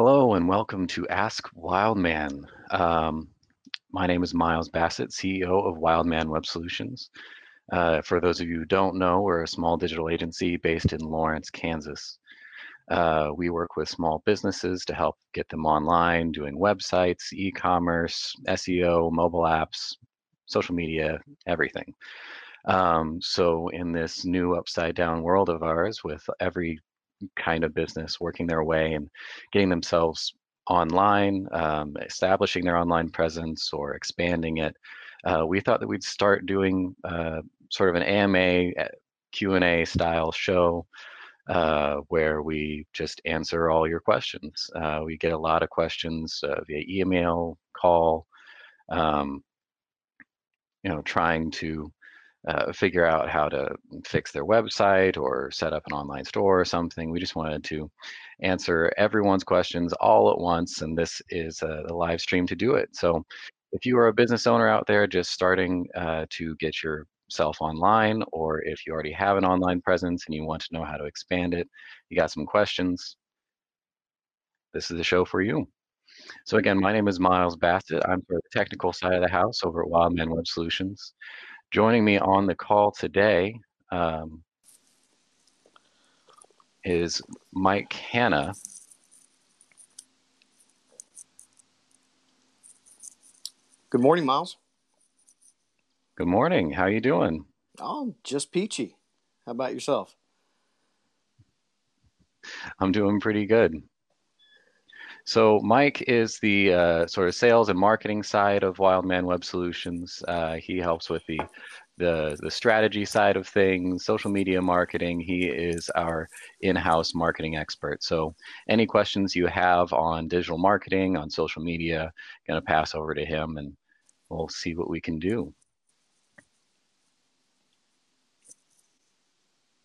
Hello and welcome to Ask Wildman. Um, my name is Miles Bassett, CEO of Wildman Web Solutions. Uh, for those of you who don't know, we're a small digital agency based in Lawrence, Kansas. Uh, we work with small businesses to help get them online, doing websites, e-commerce, SEO, mobile apps, social media, everything. Um, so in this new upside down world of ours, with every kind of business working their way and getting themselves online, um, establishing their online presence or expanding it. Uh, we thought that we'd start doing uh, sort of an AMA Q&A style show uh, where we just answer all your questions. Uh, we get a lot of questions uh, via email, call, um, you know, trying to uh, figure out how to fix their website or set up an online store or something. We just wanted to answer everyone's questions all at once, and this is a, a live stream to do it. So if you are a business owner out there just starting uh, to get yourself online, or if you already have an online presence and you want to know how to expand it, you got some questions, this is the show for you. So again, my name is Miles Bassett. I'm for the technical side of the house over at Wildman Web Solutions. Joining me on the call today um, is Mike Hanna. Good morning, Miles. Good morning. How are you doing? Oh, just peachy. How about yourself? I'm doing pretty good. So Mike is the uh, sort of sales and marketing side of Wildman Web Solutions. Uh, he helps with the, the the strategy side of things, social media marketing. He is our in-house marketing expert. So any questions you have on digital marketing, on social media, to pass over to him, and we'll see what we can do.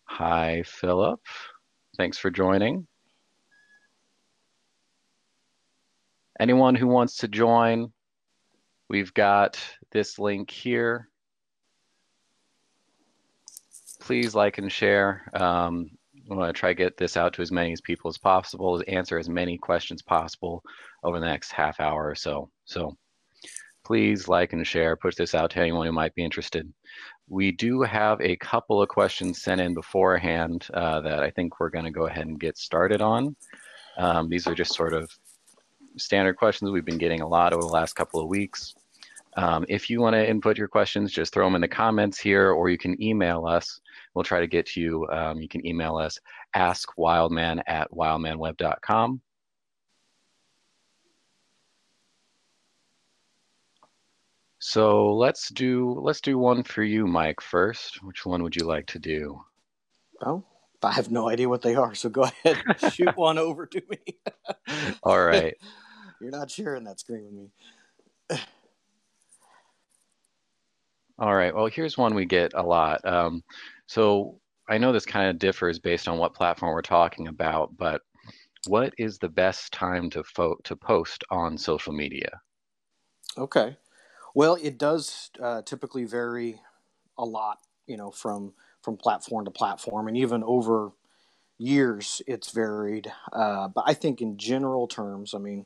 Hi, Philip. Thanks for joining. Anyone who wants to join, we've got this link here. Please like and share. Um, I want to try to get this out to as many people as possible, answer as many questions possible over the next half hour or so. So please like and share, push this out to anyone who might be interested. We do have a couple of questions sent in beforehand uh, that I think we're going to go ahead and get started on. Um, these are just sort of standard questions we've been getting a lot over the last couple of weeks. Um, if you want to input your questions, just throw them in the comments here, or you can email us. We'll try to get to you. Um, you can email us askwildman at wildmanweb.com. So let's do let's do one for you, Mike. First, which one would you like to do? Oh, I have no idea what they are, so go ahead, shoot one over to me. All right. You're not sharing that screen with me. All right. Well, here's one we get a lot. Um, so I know this kind of differs based on what platform we're talking about, but what is the best time to fo- to post on social media? Okay. Well, it does uh, typically vary a lot, you know, from from platform to platform, and even over years, it's varied. Uh, but I think in general terms, I mean,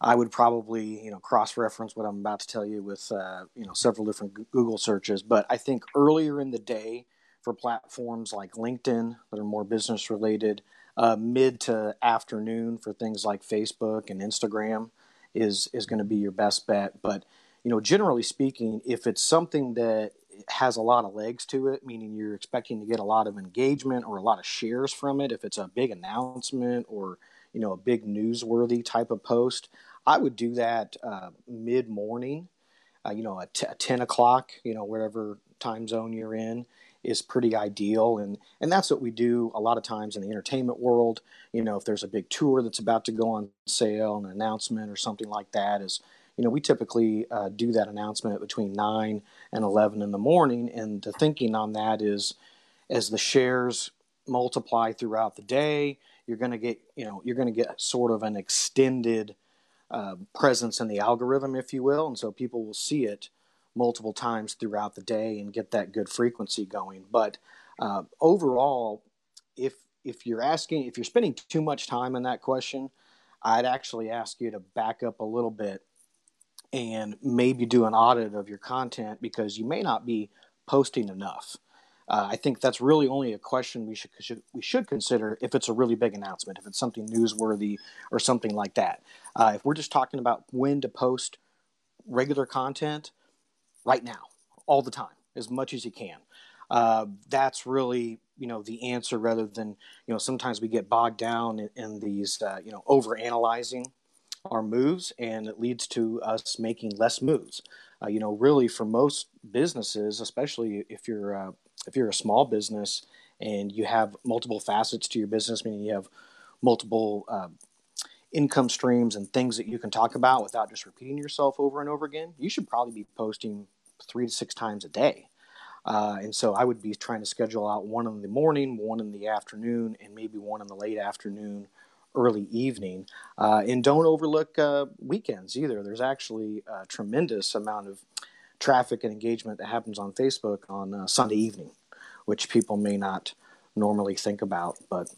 I would probably you know cross reference what I'm about to tell you with uh, you know several different Google searches. But I think earlier in the day for platforms like LinkedIn that are more business related, uh, mid to afternoon for things like Facebook and Instagram is is going to be your best bet. But you know, generally speaking, if it's something that has a lot of legs to it, meaning you're expecting to get a lot of engagement or a lot of shares from it, if it's a big announcement or you know a big newsworthy type of post, I would do that uh, mid morning, uh, you know, at, t- 10 o'clock, you know, wherever time zone you're in. is pretty ideal and and that's what we do a lot of times in the entertainment world you know if there's a big tour that's about to go on sale an announcement or something like that is you know we typically uh, do that announcement between 9 and 11 in the morning and the thinking on that is as the shares multiply throughout the day you're going to get you know you're going to get sort of an extended uh, presence in the algorithm if you will and so people will see it multiple times throughout the day and get that good frequency going. But uh, overall, if if you're asking if you're spending too much time on that question, I'd actually ask you to back up a little bit and maybe do an audit of your content because you may not be posting enough. Uh, I think that's really only a question we should, should, we should consider if it's a really big announcement, if it's something newsworthy or something like that. Uh, if we're just talking about when to post regular content, right now, all the time, as much as you can. Uh, that's really you know the answer rather than you know sometimes we get bogged down in, in these uh, you know over analyzing our moves and it leads to us making less moves uh, you know really for most businesses especially if you're uh, if you're a small business and you have multiple facets to your business meaning you have multiple uh, income streams and things that you can talk about without just repeating yourself over and over again, you should probably be posting three to six times a day. Uh, and so I would be trying to schedule out one in the morning, one in the afternoon, and maybe one in the late afternoon, early evening. Uh, and don't overlook uh, weekends either. There's actually a tremendous amount of traffic and engagement that happens on Facebook on uh, Sunday evening, which people may not normally think about. But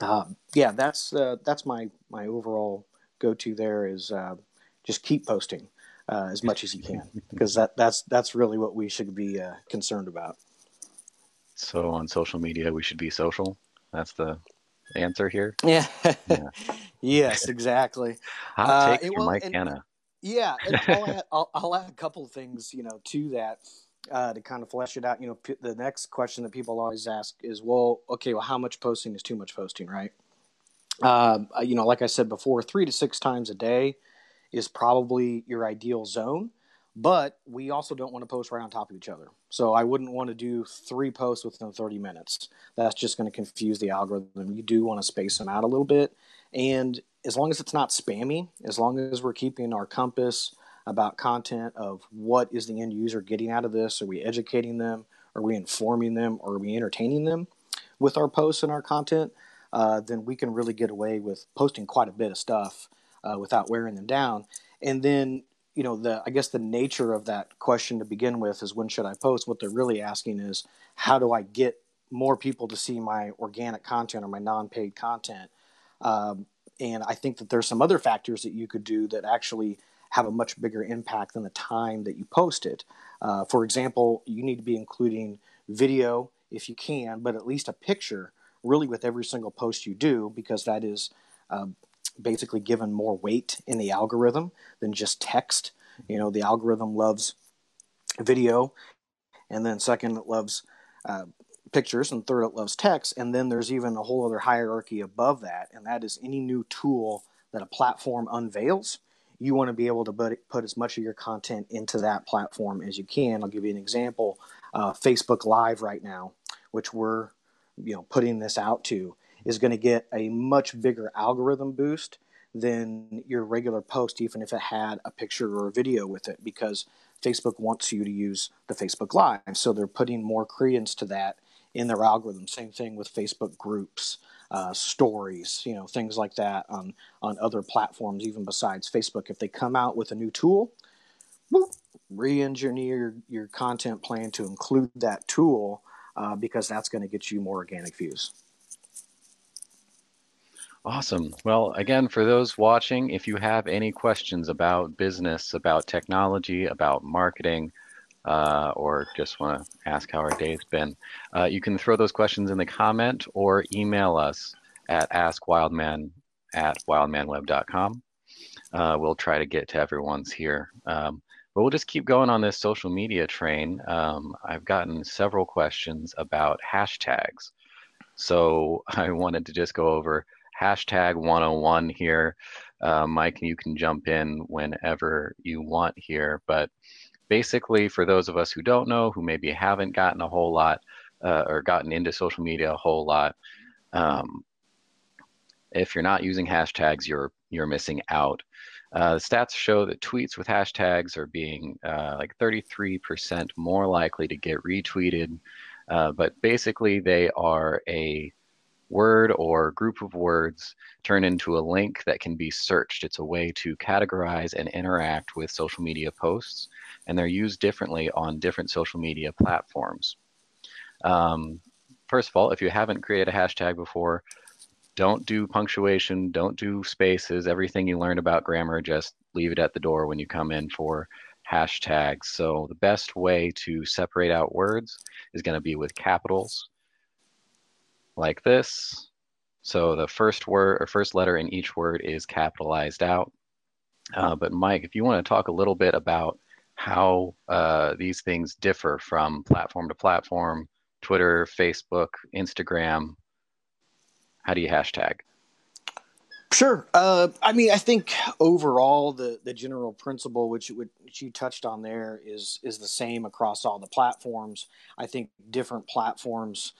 uh, yeah, that's uh, that's my my overall go to. There is uh, just keep posting uh, as much as you can because that that's that's really what we should be uh, concerned about. So on social media, we should be social. That's the answer here. Yeah. yeah. yes, exactly. Hot uh, take from Mike Hanna. Yeah, I'll, add, I'll, I'll add a couple of things, you know, to that uh, to kind of flesh it out. You know, p- the next question that people always ask is, well, okay, well, how much posting is too much posting, right? Uh, you know, like I said before, three to six times a day is probably your ideal zone. But we also don't want to post right on top of each other. So I wouldn't want to do three posts within 30 minutes. That's just going to confuse the algorithm. You do want to space them out a little bit. And as long as it's not spammy, as long as we're keeping our compass about content of what is the end user getting out of this? Are we educating them? Are we informing them? Are we entertaining them with our posts and our content? Uh, then we can really get away with posting quite a bit of stuff uh, without wearing them down. And then, you know, the I guess the nature of that question to begin with is when should I post? What they're really asking is how do I get more people to see my organic content or my non-paid content? Um, and I think that there's some other factors that you could do that actually have a much bigger impact than the time that you post it. Uh, for example, you need to be including video if you can, but at least a picture really with every single post you do because that is uh, basically given more weight in the algorithm than just text. You know, the algorithm loves video, and then second, it loves uh, pictures, and third, it loves text. And then there's even a whole other hierarchy above that, and that is any new tool that a platform unveils you want to be able to put, put as much of your content into that platform as you can. I'll give you an example. Uh, Facebook Live right now, which we're you know putting this out to, is going to get a much bigger algorithm boost than your regular post, even if it had a picture or a video with it, because Facebook wants you to use the Facebook Live. So they're putting more credence to that in their algorithm. Same thing with Facebook groups uh, stories, you know, things like that on on other platforms, even besides Facebook. If they come out with a new tool, whoop, re-engineer your content plan to include that tool uh, because that's going to get you more organic views. Awesome. Well, again, for those watching, if you have any questions about business, about technology, about marketing, uh, or just want to ask how our day's been, uh, you can throw those questions in the comment or email us at askwildman at wildmanweb.com. Uh, we'll try to get to everyone's here. Um, but we'll just keep going on this social media train. Um, I've gotten several questions about hashtags. So I wanted to just go over hashtag 101 here. Uh, Mike, you can jump in whenever you want here. But basically, for those of us who don't know, who maybe haven't gotten a whole lot, uh, or gotten into social media a whole lot. Um, if you're not using hashtags, you're you're missing out. Uh, the stats show that tweets with hashtags are being uh, like 33% more likely to get retweeted. Uh, but basically, they are a word or group of words turn into a link that can be searched. It's a way to categorize and interact with social media posts, and they're used differently on different social media platforms. Um, first of all, if you haven't created a hashtag before, don't do punctuation, don't do spaces. Everything you learned about grammar, just leave it at the door when you come in for hashtags. So the best way to separate out words is going to be with capitals like this. So the first word or first letter in each word is capitalized out. Uh, but Mike, if you want to talk a little bit about how uh, these things differ from platform to platform, Twitter, Facebook, Instagram, how do you hashtag? Sure. Uh, I mean, I think overall the the general principle, which, which you touched on there, is is the same across all the platforms. I think different platforms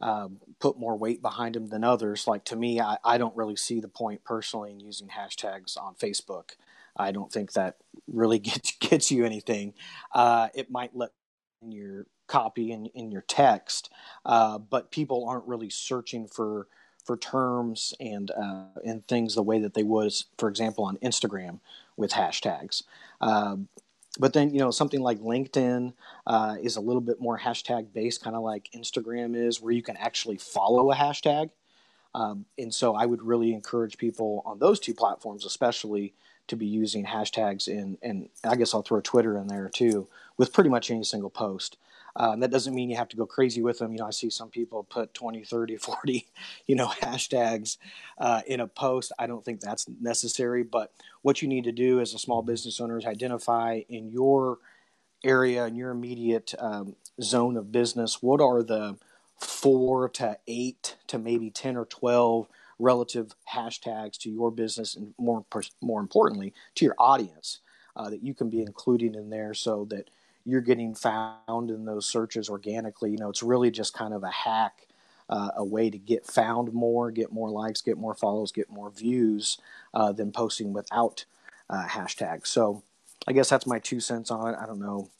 uh, put more weight behind them than others. Like to me, I, I don't really see the point personally in using hashtags on Facebook. I don't think that really gets gets you anything. Uh, it might let in your copy in, in your text, uh, but people aren't really searching for for terms and uh, and things the way that they would, for example, on Instagram with hashtags. Uh, but then you know something like LinkedIn uh, is a little bit more hashtag based, kind of like Instagram is, where you can actually follow a hashtag. Um, and so I would really encourage people on those two platforms, especially, to be using hashtags in, and I guess I'll throw Twitter in there too, with pretty much any single post. Uh, that doesn't mean you have to go crazy with them. You know, I see some people put 20, 30, 40, you know, hashtags uh, in a post. I don't think that's necessary. But what you need to do as a small business owner is identify in your area, in your immediate um, zone of business, what are the four to eight to maybe 10 or 12 relative hashtags to your business and more, more importantly, to your audience uh, that you can be including in there so that you're getting found in those searches organically. You know, it's really just kind of a hack, uh, a way to get found more, get more likes, get more follows, get more views uh, than posting without uh, hashtags. So I guess that's my two cents on it. I don't know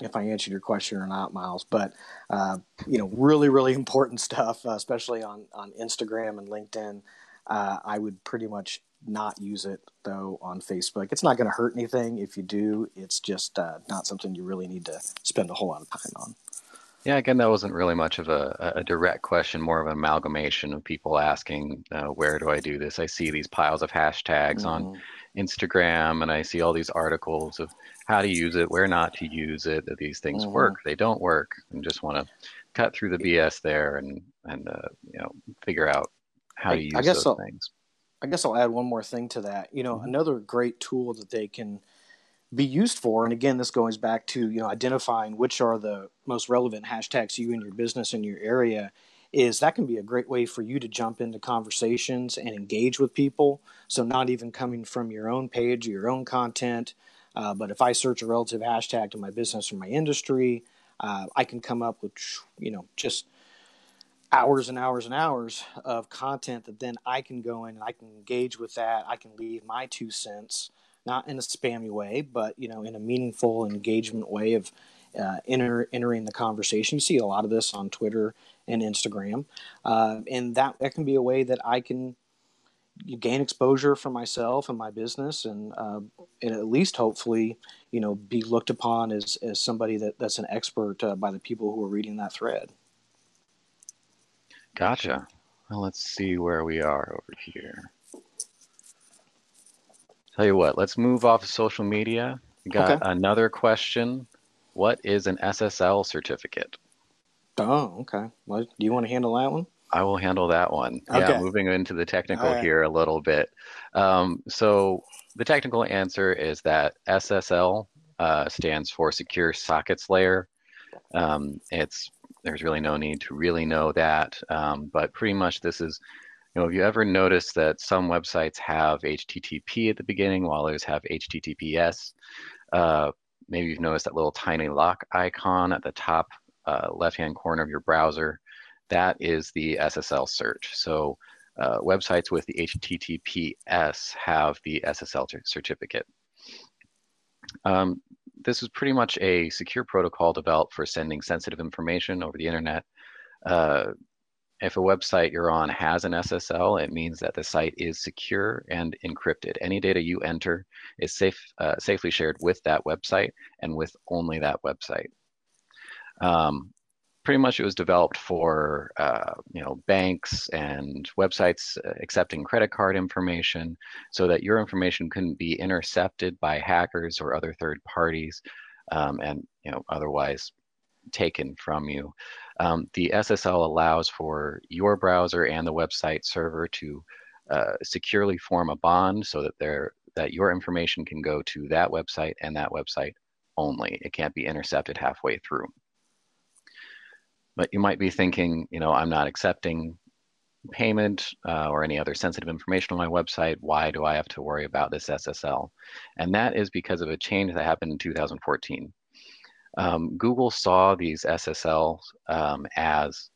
if I answered your question or not, Miles, but uh, you know, really, really important stuff, uh, especially on on Instagram and LinkedIn. Uh, I would pretty much not use it though on Facebook. It's not going to hurt anything if you do. It's just uh, not something you really need to spend a whole lot of time on. Yeah, again, that wasn't really much of a, a direct question, more of an amalgamation of people asking, uh, where do I do this? I see these piles of hashtags mm-hmm. on Instagram and I see all these articles of how to use it, where not to use it, that these things mm-hmm. work, they don't work, and just want to cut through the BS there and, and uh, you know, figure out how to use I guess those I'll, things. I guess I'll add one more thing to that. You know, mm-hmm. another great tool that they can be used for, and again, this goes back to you know identifying which are the most relevant hashtags to you and your business in your area. Is that can be a great way for you to jump into conversations and engage with people. So not even coming from your own page or your own content, uh, but if I search a relative hashtag to my business or my industry, uh, I can come up with you know just hours and hours and hours of content that then I can go in and I can engage with that. I can leave my two cents, not in a spammy way, but you know, in a meaningful engagement way of uh, enter, entering the conversation. You see a lot of this on Twitter and Instagram, uh, and that that can be a way that I can gain exposure for myself and my business, and, uh, and at least hopefully, you know, be looked upon as as somebody that that's an expert uh, by the people who are reading that thread. Gotcha. Well, let's see where we are over here. Tell you what, let's move off of social media. We got okay. another question. What is an SSL certificate? Oh, okay. Well, do you want to handle that one? I will handle that one. Okay. Yeah, moving into the technical right. here a little bit. Um, so the technical answer is that SSL uh, stands for Secure Sockets Layer. Um, it's there's really no need to really know that. Um, but pretty much this is, you know, have you ever noticed that some websites have HTTP at the beginning while others have HTTPS? Uh, maybe you've noticed that little tiny lock icon at the top uh, left-hand corner of your browser, that is the SSL cert. So uh, websites with the HTTPS have the SSL certificate. Um, this is pretty much a secure protocol developed for sending sensitive information over the internet. Uh, if a website you're on has an SSL, it means that the site is secure and encrypted. Any data you enter is safe, uh, safely shared with that website and with only that website. Um, pretty much it was developed for uh, you know banks and websites uh, accepting credit card information so that your information couldn't be intercepted by hackers or other third parties um, and you know otherwise taken from you. Um, the SSL allows for your browser and the website server to uh, securely form a bond so that there that your information can go to that website and that website only. It can't be intercepted halfway through. But you might be thinking, you know, I'm not accepting payment uh, or any other sensitive information on my website. Why do I have to worry about this SSL? And that is because of a change that happened in 2014. Um, Google saw these SSLs um, as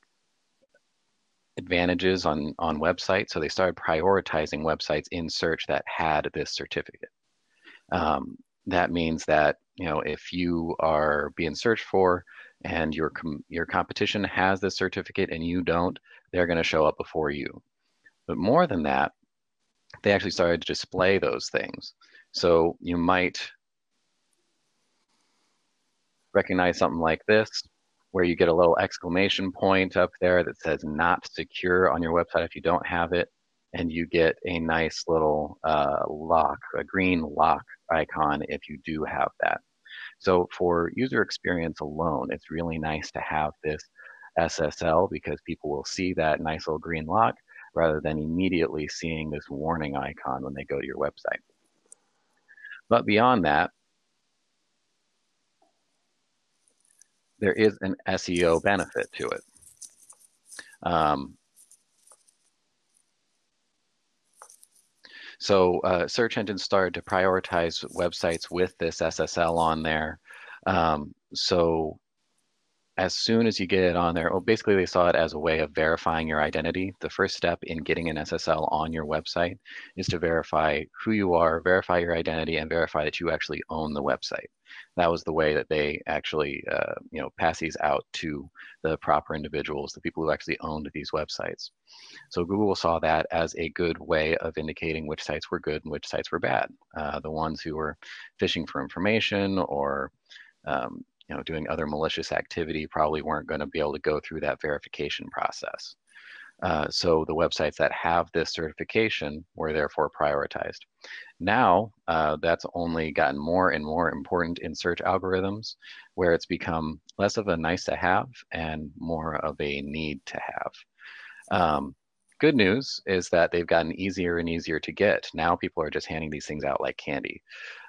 advantages on, on websites, so they started prioritizing websites in search that had this certificate. Um, that means that you know if you are being searched for and your com- your competition has this certificate and you don't, they're going to show up before you. But more than that, they actually started to display those things. So you might recognize something like this, where you get a little exclamation point up there that says not secure on your website if you don't have it. And you get a nice little uh, lock, a green lock icon if you do have that. So for user experience alone, it's really nice to have this SSL because people will see that nice little green lock rather than immediately seeing this warning icon when they go to your website. But beyond that, there is an SEO benefit to it. Um, So uh, search engines started to prioritize websites with this SSL on there. Um, so as soon as you get it on there, well, basically they saw it as a way of verifying your identity. The first step in getting an SSL on your website is to verify who you are, verify your identity, and verify that you actually own the website that was the way that they actually, uh, you know, pass these out to the proper individuals, the people who actually owned these websites. So Google saw that as a good way of indicating which sites were good and which sites were bad. Uh, the ones who were phishing for information or um, you know, doing other malicious activity probably weren't going to be able to go through that verification process. Uh, so the websites that have this certification were therefore prioritized. Now, uh, that's only gotten more and more important in search algorithms, where it's become less of a nice to have and more of a need to have. Um, good news is that they've gotten easier and easier to get. Now people are just handing these things out like candy.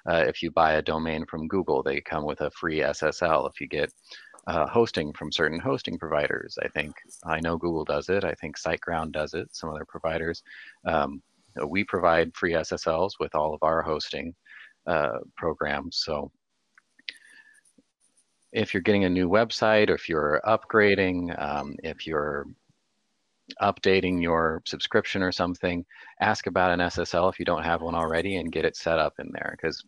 Uh, if you buy a domain from Google, they come with a free SSL. If you get uh, hosting from certain hosting providers. I think I know Google does it. I think SiteGround does it. Some other providers. Um, we provide free SSLs with all of our hosting uh, programs. So if you're getting a new website, or if you're upgrading, um, if you're updating your subscription or something, ask about an SSL if you don't have one already and get it set up in there because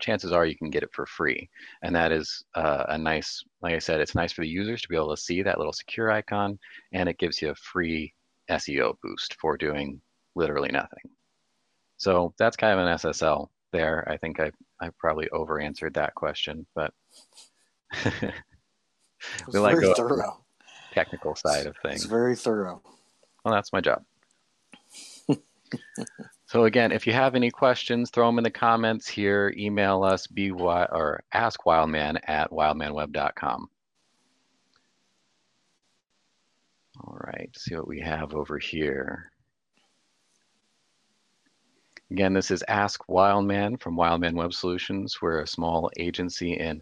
chances are you can get it for free. And that is uh, a nice, like I said, it's nice for the users to be able to see that little secure icon and it gives you a free SEO boost for doing literally nothing. So that's kind of an SSL there. I think I, I probably over answered that question, but we like the thorough. Technical side of things. It's very thorough. Well, that's my job. So again, if you have any questions, throw them in the comments here. Email us by or ask wildman at wildmanweb.com. All right, see what we have over here. Again, this is Ask Wildman from Wildman Web Solutions. We're a small agency in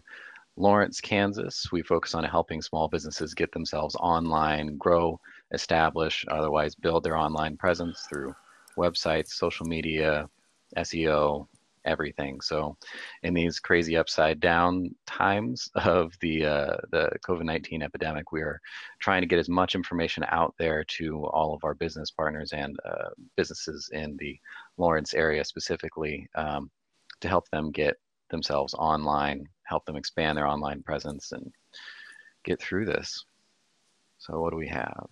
Lawrence, Kansas. We focus on helping small businesses get themselves online, grow, establish, otherwise build their online presence through websites, social media, SEO, everything. So, in these crazy upside down times of the uh, the COVID nineteen epidemic, we are trying to get as much information out there to all of our business partners and uh, businesses in the Lawrence area specifically um, to help them get themselves online, help them expand their online presence, and get through this. So, what do we have?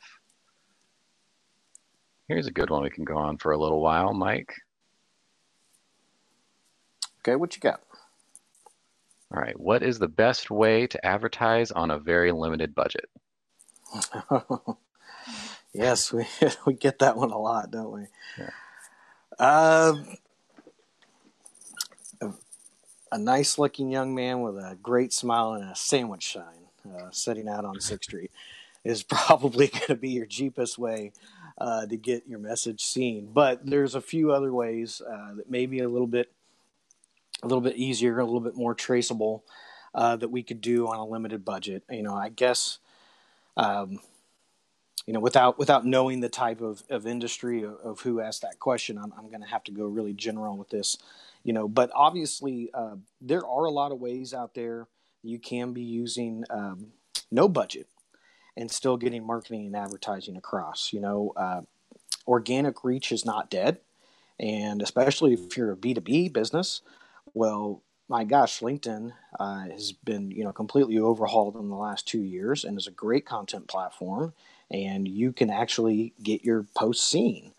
Here's a good one we can go on for a little while, Mike. Okay, what you got? All right. What is the best way to advertise on a very limited budget? yes, we we get that one a lot, don't we? Yeah. Um, a nice looking young man with a great smile and a sandwich shine uh, sitting out on Sixth Street is probably going to be your cheapest way uh, to get your message seen. But there's a few other ways uh, that may be a little bit a little bit easier, a little bit more traceable uh, that we could do on a limited budget. You know, I guess, um, you know, without without knowing the type of, of industry of, of who asked that question, I'm, I'm going to have to go really general with this. You know, but obviously uh, there are a lot of ways out there you can be using um, no budget and still getting marketing and advertising across. You know, uh, organic reach is not dead, and especially if you're a B two B business, well, my gosh, LinkedIn uh, has been you know completely overhauled in the last two years and is a great content platform, and you can actually get your posts seen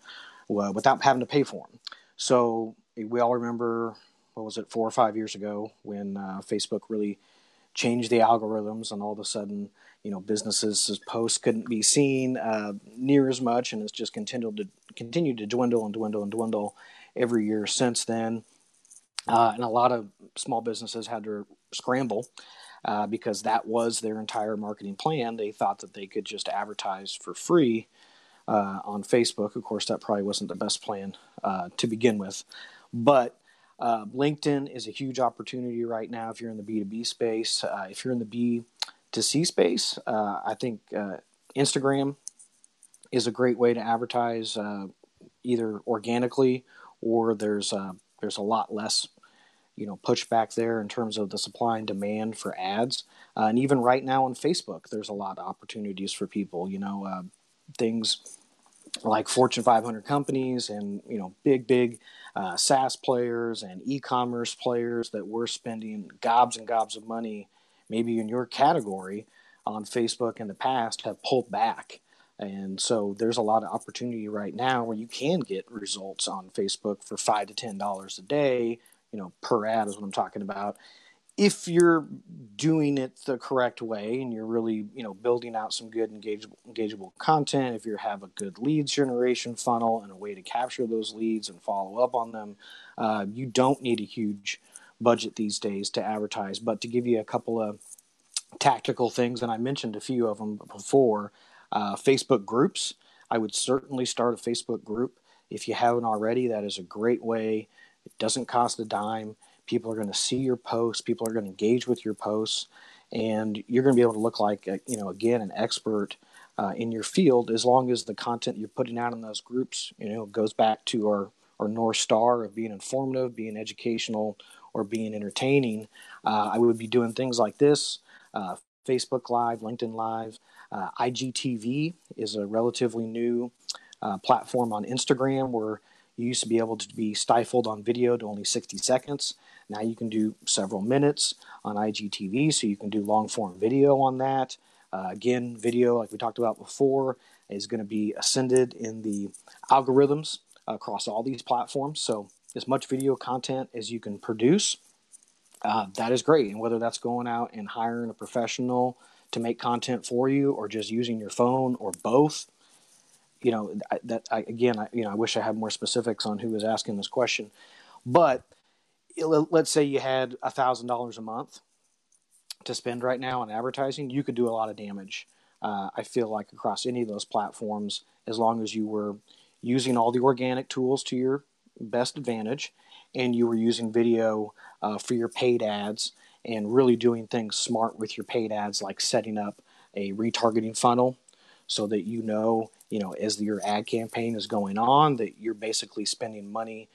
uh, without having to pay for them. So we all remember what was it four or five years ago when uh, Facebook really changed the algorithms, and all of a sudden you know businesses' posts couldn't be seen uh, near as much, and it's just continued to continue to dwindle and dwindle and dwindle every year since then. Uh, and a lot of small businesses had to scramble uh, because that was their entire marketing plan. They thought that they could just advertise for free uh, on Facebook. Of course, that probably wasn't the best plan uh, to begin with. But uh, LinkedIn is a huge opportunity right now if you're in the B2B space. Uh, if you're in the B2C space, I think Instagram is a great way to advertise either organically or there's there's a lot less you know pushback there in terms of the supply and demand for ads uh, and even right now on facebook there's a lot of opportunities for people you know uh, things like fortune 500 companies and you know big big uh, saas players and e-commerce players that were spending gobs and gobs of money maybe in your category on facebook in the past have pulled back and so there's a lot of opportunity right now where you can get results on Facebook for five to ten dollars a day, you know, per ad is what I'm talking about. If you're doing it the correct way and you're really, you know, building out some good engageable, engageable content, if you have a good leads generation funnel and a way to capture those leads and follow up on them, uh, you don't need a huge budget these days to advertise. But to give you a couple of tactical things, and I mentioned a few of them before, uh, Facebook groups. I would certainly start a Facebook group if you haven't already. That is a great way. It doesn't cost a dime. People are going to see your posts. People are going to engage with your posts, and you're going to be able to look like, a, you know, again, an expert uh, in your field as long as the content you're putting out in those groups, you know, goes back to our our north star of being informative, being educational, or being entertaining. Uh, I would be doing things like this: uh, Facebook Live, LinkedIn Live. Uh, IGTV is a relatively new uh, platform on Instagram where you used to be able to be stifled on video to only 60 seconds. Now you can do several minutes on IGTV, so you can do long form video on that. Uh, again, video, like we talked about before, is going to be ascended in the algorithms across all these platforms. So, as much video content as you can produce, uh, that is great. And whether that's going out and hiring a professional to make content for you or just using your phone or both you know that I, again I, you know i wish i had more specifics on who was asking this question but let's say you had a thousand dollars a month to spend right now on advertising you could do a lot of damage uh, i feel like across any of those platforms as long as you were using all the organic tools to your best advantage and you were using video uh, for your paid ads and really doing things smart with your paid ads, like setting up a retargeting funnel so that you know, you know, as your ad campaign is going on, that you're basically spending money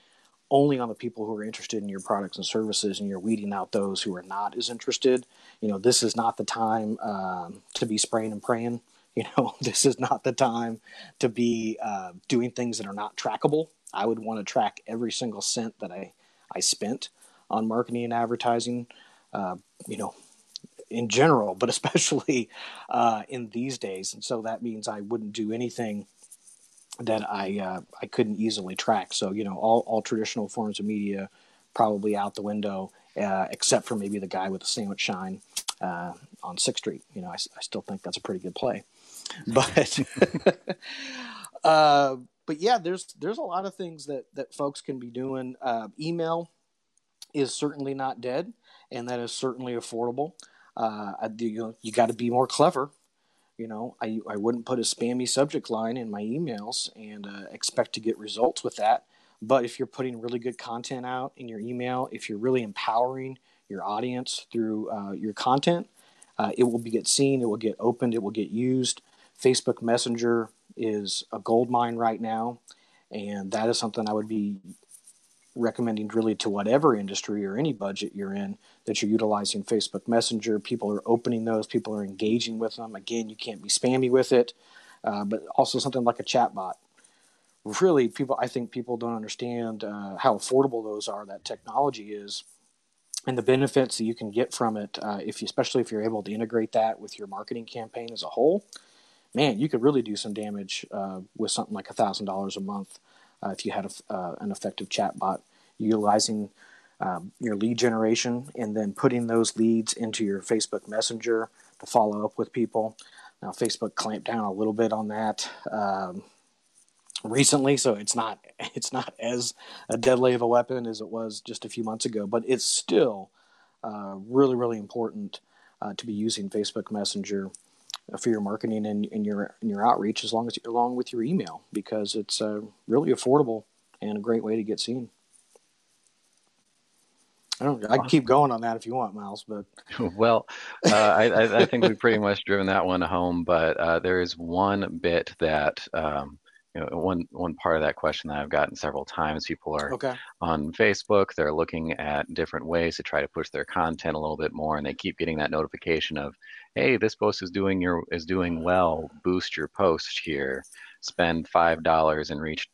only on the people who are interested in your products and services, and you're weeding out those who are not as interested. You know, this is not the time um, to be spraying and praying. You know, this is not the time to be uh, doing things that are not trackable. I would want to track every single cent that I, I spent on marketing and advertising, uh, you know, in general, but especially uh, in these days. And so that means I wouldn't do anything that I uh, I couldn't easily track. So you know, all all traditional forms of media probably out the window, uh, except for maybe the guy with the sandwich shine uh, on Sixth Street. You know, I, I, still think that's a pretty good play, but. Uh, but yeah, there's there's a lot of things that that folks can be doing. Uh, email is certainly not dead, and that is certainly affordable. Uh, you, you got to be more clever you know, I, I wouldn't put a spammy subject line in my emails and uh, expect to get results with that. But if you're putting really good content out in your email, if you're really empowering your audience through uh, your content, uh, it will be get seen, it will get opened, it will get used. Facebook Messenger is a gold mine right now, and that is something I would be recommending really to whatever industry or any budget you're in that you're utilizing Facebook Messenger. People are opening those, people are engaging with them. Again, you can't be spammy with it, uh, but also something like a chatbot. Really, people, I think people don't understand uh, how affordable those are. That technology is, and the benefits that you can get from it. Uh, if you, especially if you're able to integrate that with your marketing campaign as a whole, man, you could really do some damage uh, with something like a thousand dollars a month uh, if you had a, uh, an effective chatbot utilizing um, your lead generation and then putting those leads into your Facebook Messenger to follow up with people. Now, Facebook clamped down a little bit on that um, recently, so it's not it's not as a deadly of a weapon as it was just a few months ago, but it's still uh, really really important uh, to be using Facebook Messenger for your marketing and, and your and your outreach as long as along with your email because it's uh, really affordable and a great way to get seen. I don't. I can keep going on that if you want, Miles. But well, uh, I, I, think we've pretty much driven that one home. But uh, there is one bit that um, you know, one one part of that question that I've gotten several times. People are okay. on Facebook. They're looking at different ways to try to push their content a little bit more, and they keep getting that notification of, "Hey, this post is doing your is doing well. Boost your post here. Spend five dollars and reach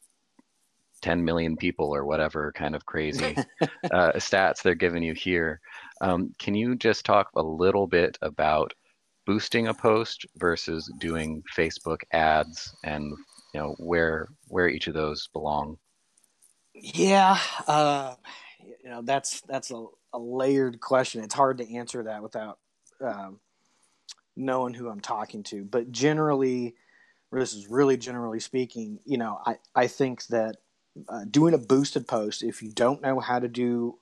10 million people or whatever kind of crazy uh, stats they're giving you here. Um, can you just talk a little bit about boosting a post versus doing Facebook ads and you know where where each of those belong? Yeah, uh, you know that's that's a, a, layered question. It's hard to answer that without um, knowing who I'm talking to. But generally, this is really generally speaking, you know, I, I think that uh, doing a boosted post. If you don't know how to do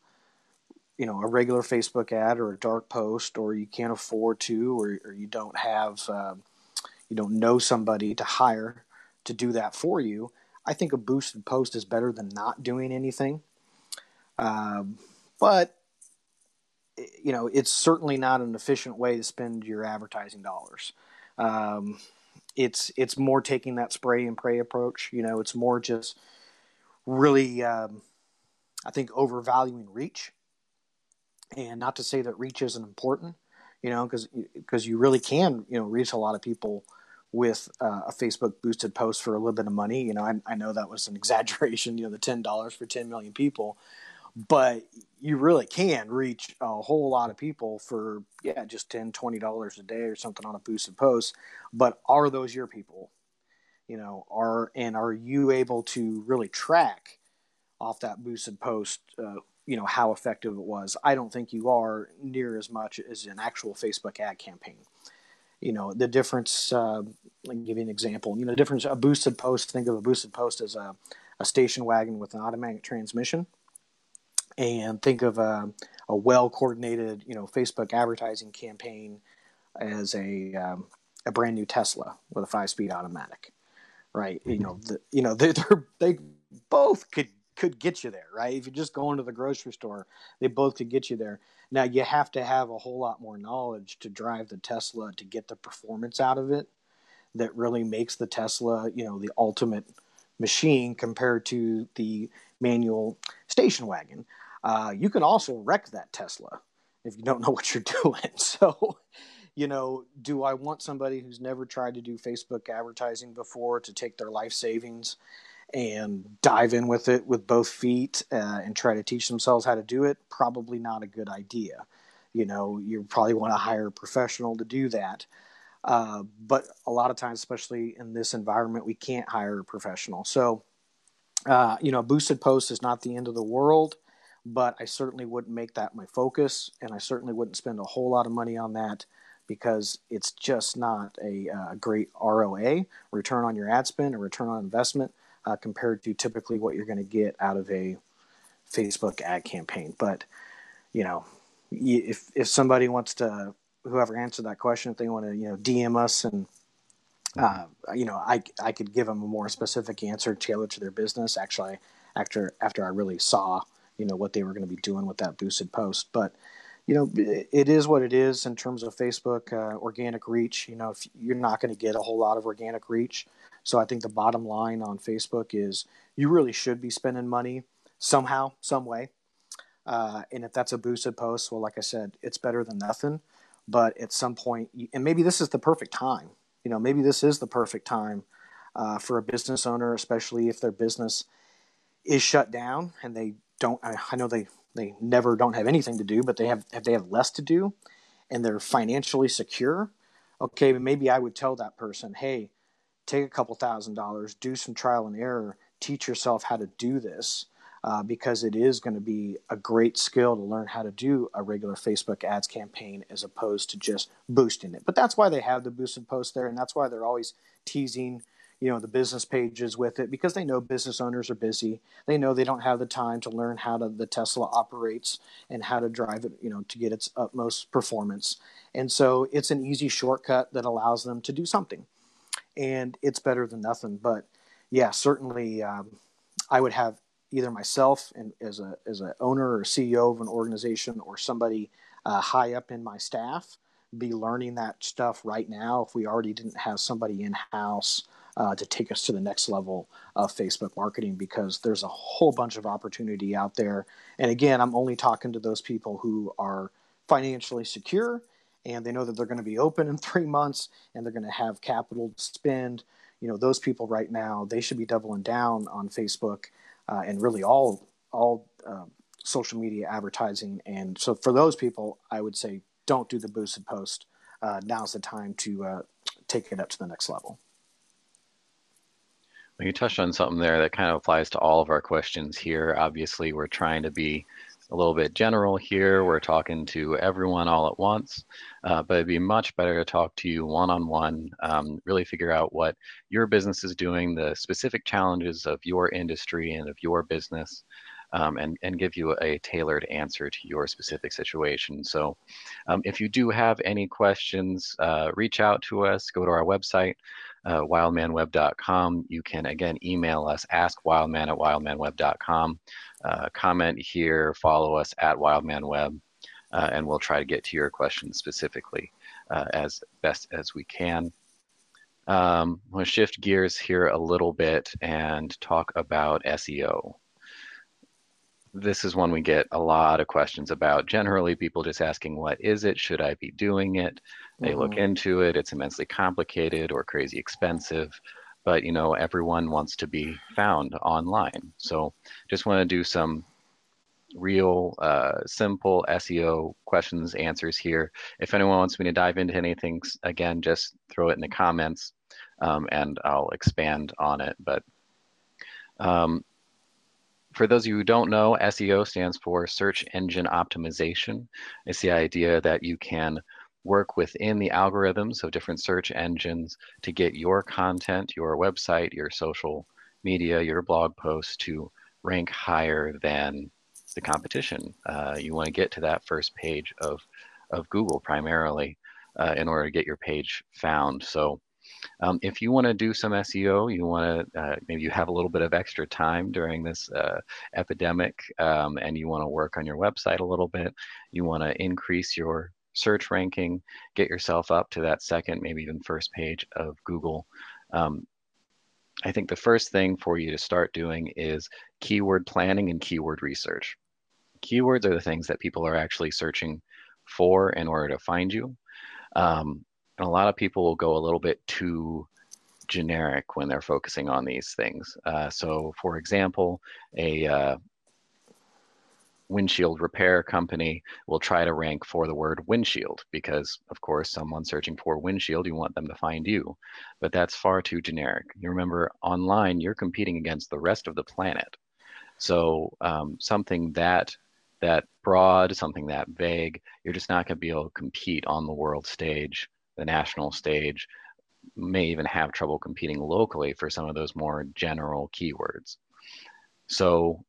you know a regular facebook ad or a dark post or you can't afford to or, or you don't have uh, you don't know somebody to hire to do that for you i think a boosted post is better than not doing anything. Um, but you know it's certainly not an efficient way to spend your advertising dollars. Um, it's it's more taking that spray and pray approach you know it's more just really, um, I think, overvaluing reach. And not to say that reach isn't important, you know, because because you really can, you know, reach a lot of people with uh, a Facebook boosted post for a little bit of money. You know, I, I know that was an exaggeration, you know, the ten dollars for ten million people, but you really can reach a whole lot of people for yeah, just 10 20 dollars a day or something on a boosted post. But are those your people? You know are and are you able to really track off that boosted post uh, you know how effective it was? I don't think you are near as much as an actual facebook ad campaign. You know the difference uh, let me give you an example. You know the difference a boosted post think of a boosted post as a, a station wagon with an automatic transmission. And think of a, a well coordinated you know facebook advertising campaign as a um, a brand new tesla with a five speed automatic right? You know, the, you know, they they both could could get you there, right? If you're just going to the grocery store, they both could get you there. Now you have to have a whole lot more knowledge to drive the Tesla to get the performance out of it that really makes the Tesla, you know, the ultimate machine compared to the manual station wagon. Uh, you can also wreck that Tesla if you don't know what you're doing. So, you know, do I want somebody who's never tried to do Facebook advertising before to take their life savings and dive in with it with both feet uh, and try to teach themselves how to do it? Probably not a good idea. You know, you probably want to hire a professional to do that. Uh, but a lot of times, especially in this environment, we can't hire a professional. So, uh, you know, boosted post is not the end of the world, but I certainly wouldn't make that my focus, and I certainly wouldn't spend a whole lot of money on that because it's just not a, uh, great ROAS, return on your ad spend, or return on investment, uh, compared to typically what you're going to get out of a Facebook ad campaign. But you know, if if somebody wants to whoever answered that question, if they want to, you know, DM us and, uh, you know, I, I could give them a more specific answer tailored to their business. Actually, after after I really saw, you know, what they were going to be doing with that boosted post, but you know, it is what it is in terms of Facebook uh, organic reach. You know, if you're not going to get a whole lot of organic reach, so I think the bottom line on Facebook is you really should be spending money somehow, some way. Uh, and if that's a boosted post, well, like I said, it's better than nothing but at some point, and maybe this is the perfect time. You know, maybe this is the perfect time uh, for a business owner, especially if their business is shut down and they don't. I know they they never don't have anything to do, but they have if they have less to do, and they're financially secure. Okay, maybe I would tell that person, hey, take a couple thousand dollars, do some trial and error, teach yourself how to do this uh, because it is going to be a great skill to learn how to do a regular Facebook ads campaign as opposed to just boosting it. But that's why they have the boosted post there, and that's why they're always teasing, you know, the business pages with it because they know business owners are busy. They know they don't have the time to learn how to, the Tesla operates and how to drive it, you know, to get its utmost performance. And so it's an easy shortcut that allows them to do something, and it's better than nothing. But yeah, certainly. Um, I would have either myself and as a as an owner or CEO of an organization or somebody uh, high up in my staff be learning that stuff right now if we already didn't have somebody in house uh, to take us to the next level of Facebook marketing because there's a whole bunch of opportunity out there. And again, I'm only talking to those people who are financially secure and they know that they're going to be open in three months and they're going to have capital to spend. You know, those people right now, they should be doubling down on Facebook uh, and really all all uh, social media advertising. And so for those people, I would say don't do the boosted post. Uh, now's the time to uh, take it up to the next level. You touched on something there that kind of applies to all of our questions here. Obviously, we're trying to be a little bit general here. We're talking to everyone all at once, uh, but it'd be much better to talk to you one on one, really figure out what your business is doing, the specific challenges of your industry and of your business. Um, and, and give you a tailored answer to your specific situation. So, um, if you do have any questions, uh, reach out to us, go to our website, uh, wildmanweb.com. You can again email us, askwildman at wildmanweb.com. Uh, comment here, follow us at wildmanweb, uh, and we'll try to get to your questions specifically uh, as best as we can. Um, I'm going to shift gears here a little bit and talk about SEO this is one we get a lot of questions about. Generally, people just asking, What is it? Should I be doing it? They mm-hmm. look into it, it's immensely complicated or crazy expensive. But you know, everyone wants to be found online. So just want to do some real uh, simple SEO questions, answers here. If anyone wants me to dive into anything, again, just throw it in the comments um, and I'll expand on it. But um, for those of you who don't know, SEO stands for Search Engine Optimization. It's the idea that you can work within the algorithms of different search engines to get your content, your website, your social media, your blog posts to rank higher than the competition. Uh, you want to get to that first page of, of Google primarily uh, in order to get your page found. So um, if you want to do some SEO, you want to uh, maybe you have a little bit of extra time during this uh, epidemic, um, and you want to work on your website a little bit. You want to increase your search ranking, get yourself up to that second, maybe even first page of Google. Um, I think the first thing for you to start doing is keyword planning and keyword research. Keywords are the things that people are actually searching for in order to find you. Um, a lot of people will go a little bit too generic when they're focusing on these things. Uh, so, for example, a uh, windshield repair company will try to rank for the word windshield because, of course, someone searching for windshield, you want them to find you. But that's far too generic. You remember, online, you're competing against the rest of the planet. So, um, something that that broad, something that vague, you're just not going to be able to compete on the world stage, the national stage, may even have trouble competing locally for some of those more general keywords. So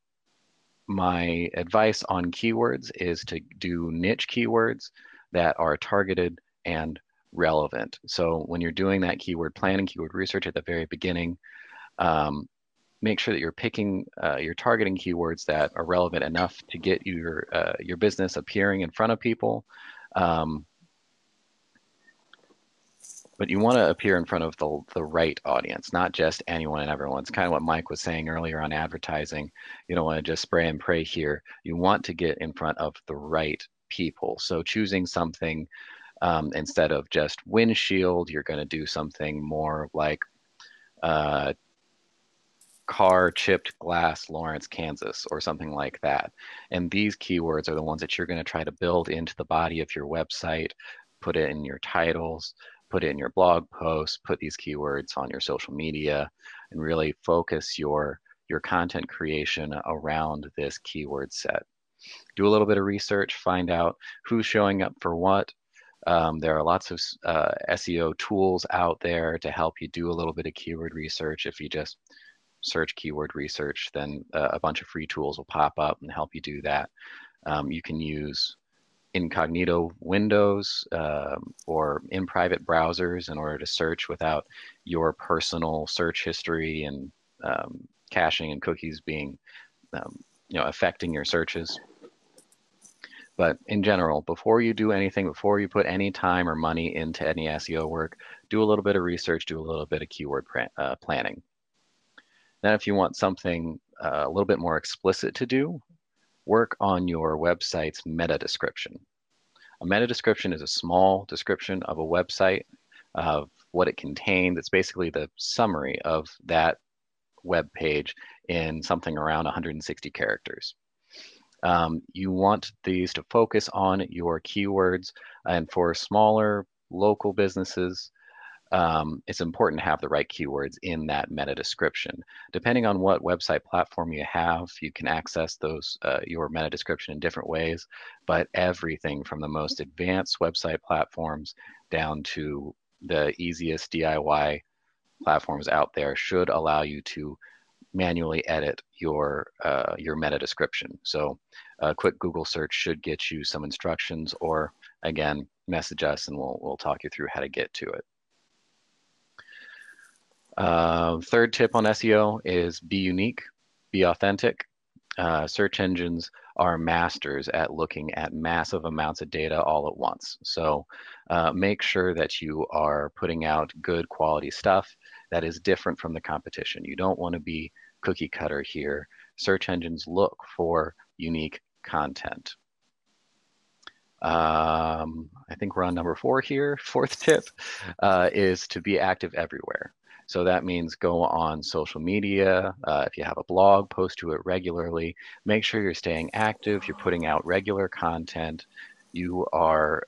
my advice on keywords is to do niche keywords that are targeted and relevant. So when you're doing that keyword planning, keyword research at the very beginning, um, make sure that you're picking, uh, you're targeting keywords that are relevant enough to get your uh, your business appearing in front of people. Um, but you want to appear in front of the, the right audience, not just anyone and everyone. It's kind of what Mike was saying earlier on advertising. You don't want to just spray and pray here. You want to get in front of the right people. So choosing something um, instead of just windshield, you're going to do something more like uh, car chipped glass Lawrence, Kansas, or something like that. And these keywords are the ones that you're going to try to build into the body of your website, put it in your titles, put it in your blog posts, put these keywords on your social media, and really focus your your content creation around this keyword set. Do a little bit of research, find out who's showing up for what. Um, there are lots of uh, SEO tools out there to help you do a little bit of keyword research. If you just search keyword research, then uh, a bunch of free tools will pop up and help you do that. Um, you can use incognito windows um, or in private browsers in order to search without your personal search history and um, caching and cookies being, um, you know, affecting your searches. But in general, before you do anything, before you put any time or money into any SEO work, do a little bit of research, do a little bit of keyword uh, planning. Then if you want something uh, a little bit more explicit to do, work on your website's meta description. A meta description is a small description of a website of what it contains. It's basically the summary of that web page in something around 160 characters. Um, you want these to focus on your keywords and for smaller local businesses, um, it's important to have the right keywords in that meta description. Depending on what website platform you have, you can access those uh, your meta description in different ways. But everything from the most advanced website platforms down to the easiest DIY platforms out there should allow you to manually edit your uh, your meta description. So a quick Google search should get you some instructions, or again, message us and we'll we'll talk you through how to get to it. Uh, third tip on SEO is be unique, be authentic. Uh, search engines are masters at looking at massive amounts of data all at once. So uh, make sure that you are putting out good quality stuff that is different from the competition. You don't want to be cookie cutter here. Search engines look for unique content. Um, I think we're on number four here. Fourth tip uh, is to be active everywhere. So that means go on social media. Uh, if you have a blog, post to it regularly. Make sure you're staying active. You're putting out regular content. You are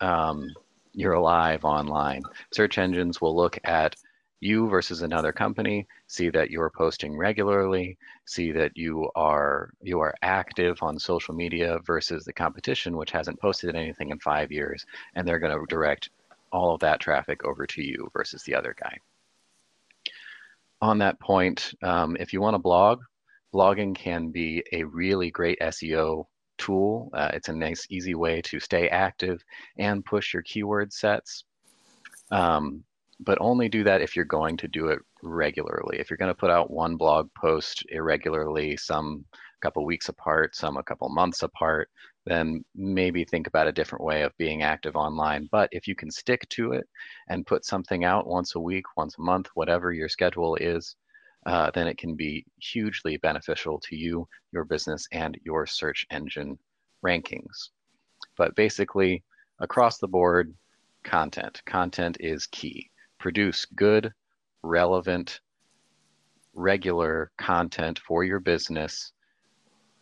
um, you're alive online. Search engines will look at you versus another company, see that you're posting regularly, see that you are you are active on social media versus the competition, which hasn't posted anything in five years, and they're going to direct all of that traffic over to you versus the other guy. On that point, um, if you want to blog, blogging can be a really great SEO tool. Uh, it's a nice, easy way to stay active and push your keyword sets. Um, but only do that if you're going to do it regularly. If you're going to put out one blog post irregularly, some a couple weeks apart, some a couple months apart, then maybe think about a different way of being active online. But if you can stick to it and put something out once a week, once a month, whatever your schedule is, uh, then it can be hugely beneficial to you, your business, and your search engine rankings. But basically, across the board, content. Content is key. Produce good, relevant, regular content for your business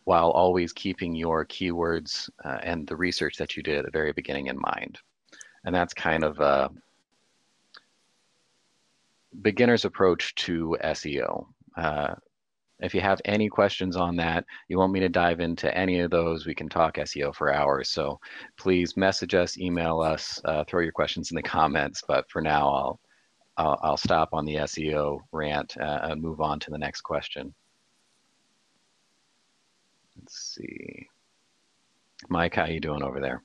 while always keeping your keywords uh, and the research that you did at the very beginning in mind. And that's kind of a beginner's approach to SEO. Uh, if you have any questions on that, you want me to dive into any of those, we can talk SEO for hours. So please message us, email us, uh, throw your questions in the comments. But for now, I'll I'll, I'll stop on the SEO rant uh, and move on to the next question. Let's see. Mike, how you doing over there?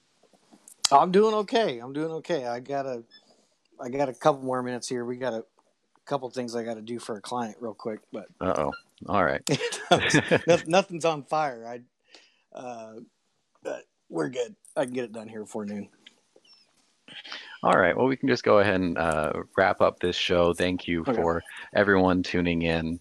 I'm doing okay. I'm doing okay. I got a, I got a couple more minutes here. We got a couple things I got to do for a client real quick, but. Uh oh. All right. Nothing's on fire. I, uh, but we're good. I can get it done here before noon. All right. Well, we can just go ahead and uh, wrap up this show. Thank you okay. for everyone tuning in.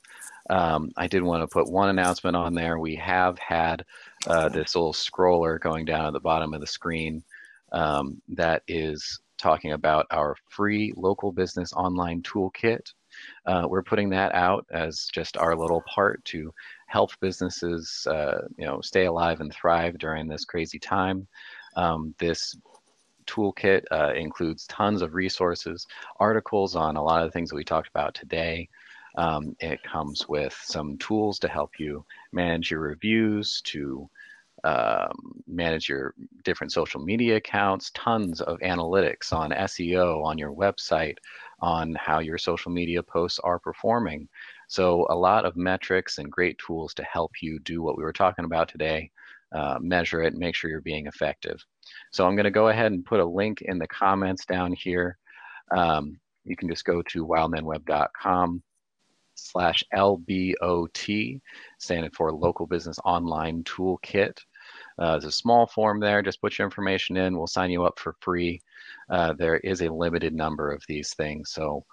Um, I did want to put one announcement on there. We have had uh, this little scroller going down at the bottom of the screen um, that is talking about our free local business online toolkit. Uh, we're putting that out as just our little part to help businesses, uh, you know, stay alive and thrive during this crazy time. Um, this toolkit uh, includes tons of resources, articles on a lot of the things that we talked about today. Um, it comes with some tools to help you manage your reviews, to um, manage your different social media accounts, tons of analytics on SEO, on your website, on how your social media posts are performing. So, a lot of metrics and great tools to help you do what we were talking about today, uh, measure it, make sure you're being effective. So I'm going to go ahead and put a link in the comments down here. Um, you can just go to wildmanweb.com slash LBOT, standing for Local Business Online Toolkit. Uh, there's a small form there. Just put your information in. We'll sign you up for free. Uh, there is a limited number of these things. So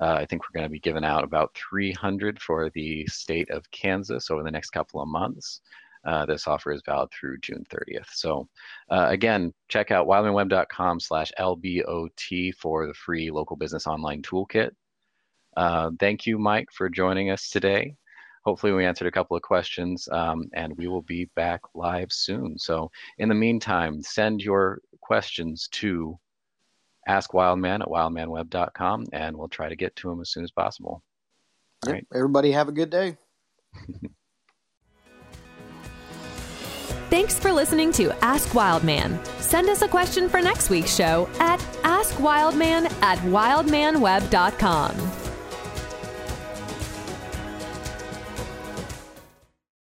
uh, I think we're going to be giving out about 300 for the state of Kansas over the next couple of months. Uh, this offer is valid through June 30th. So uh, again, check out wildmanweb.com slash LBOT for the free local business online toolkit. Uh, thank you, Mike, for joining us today. Hopefully we answered a couple of questions um, and we will be back live soon. So in the meantime, send your questions to askwildman at wildmanweb.com and we'll try to get to them as soon as possible. All yep. right. Everybody have a good day. Thanks for listening to Ask Wildman. Send us a question for next week's show at askwildman at wildmanweb.com.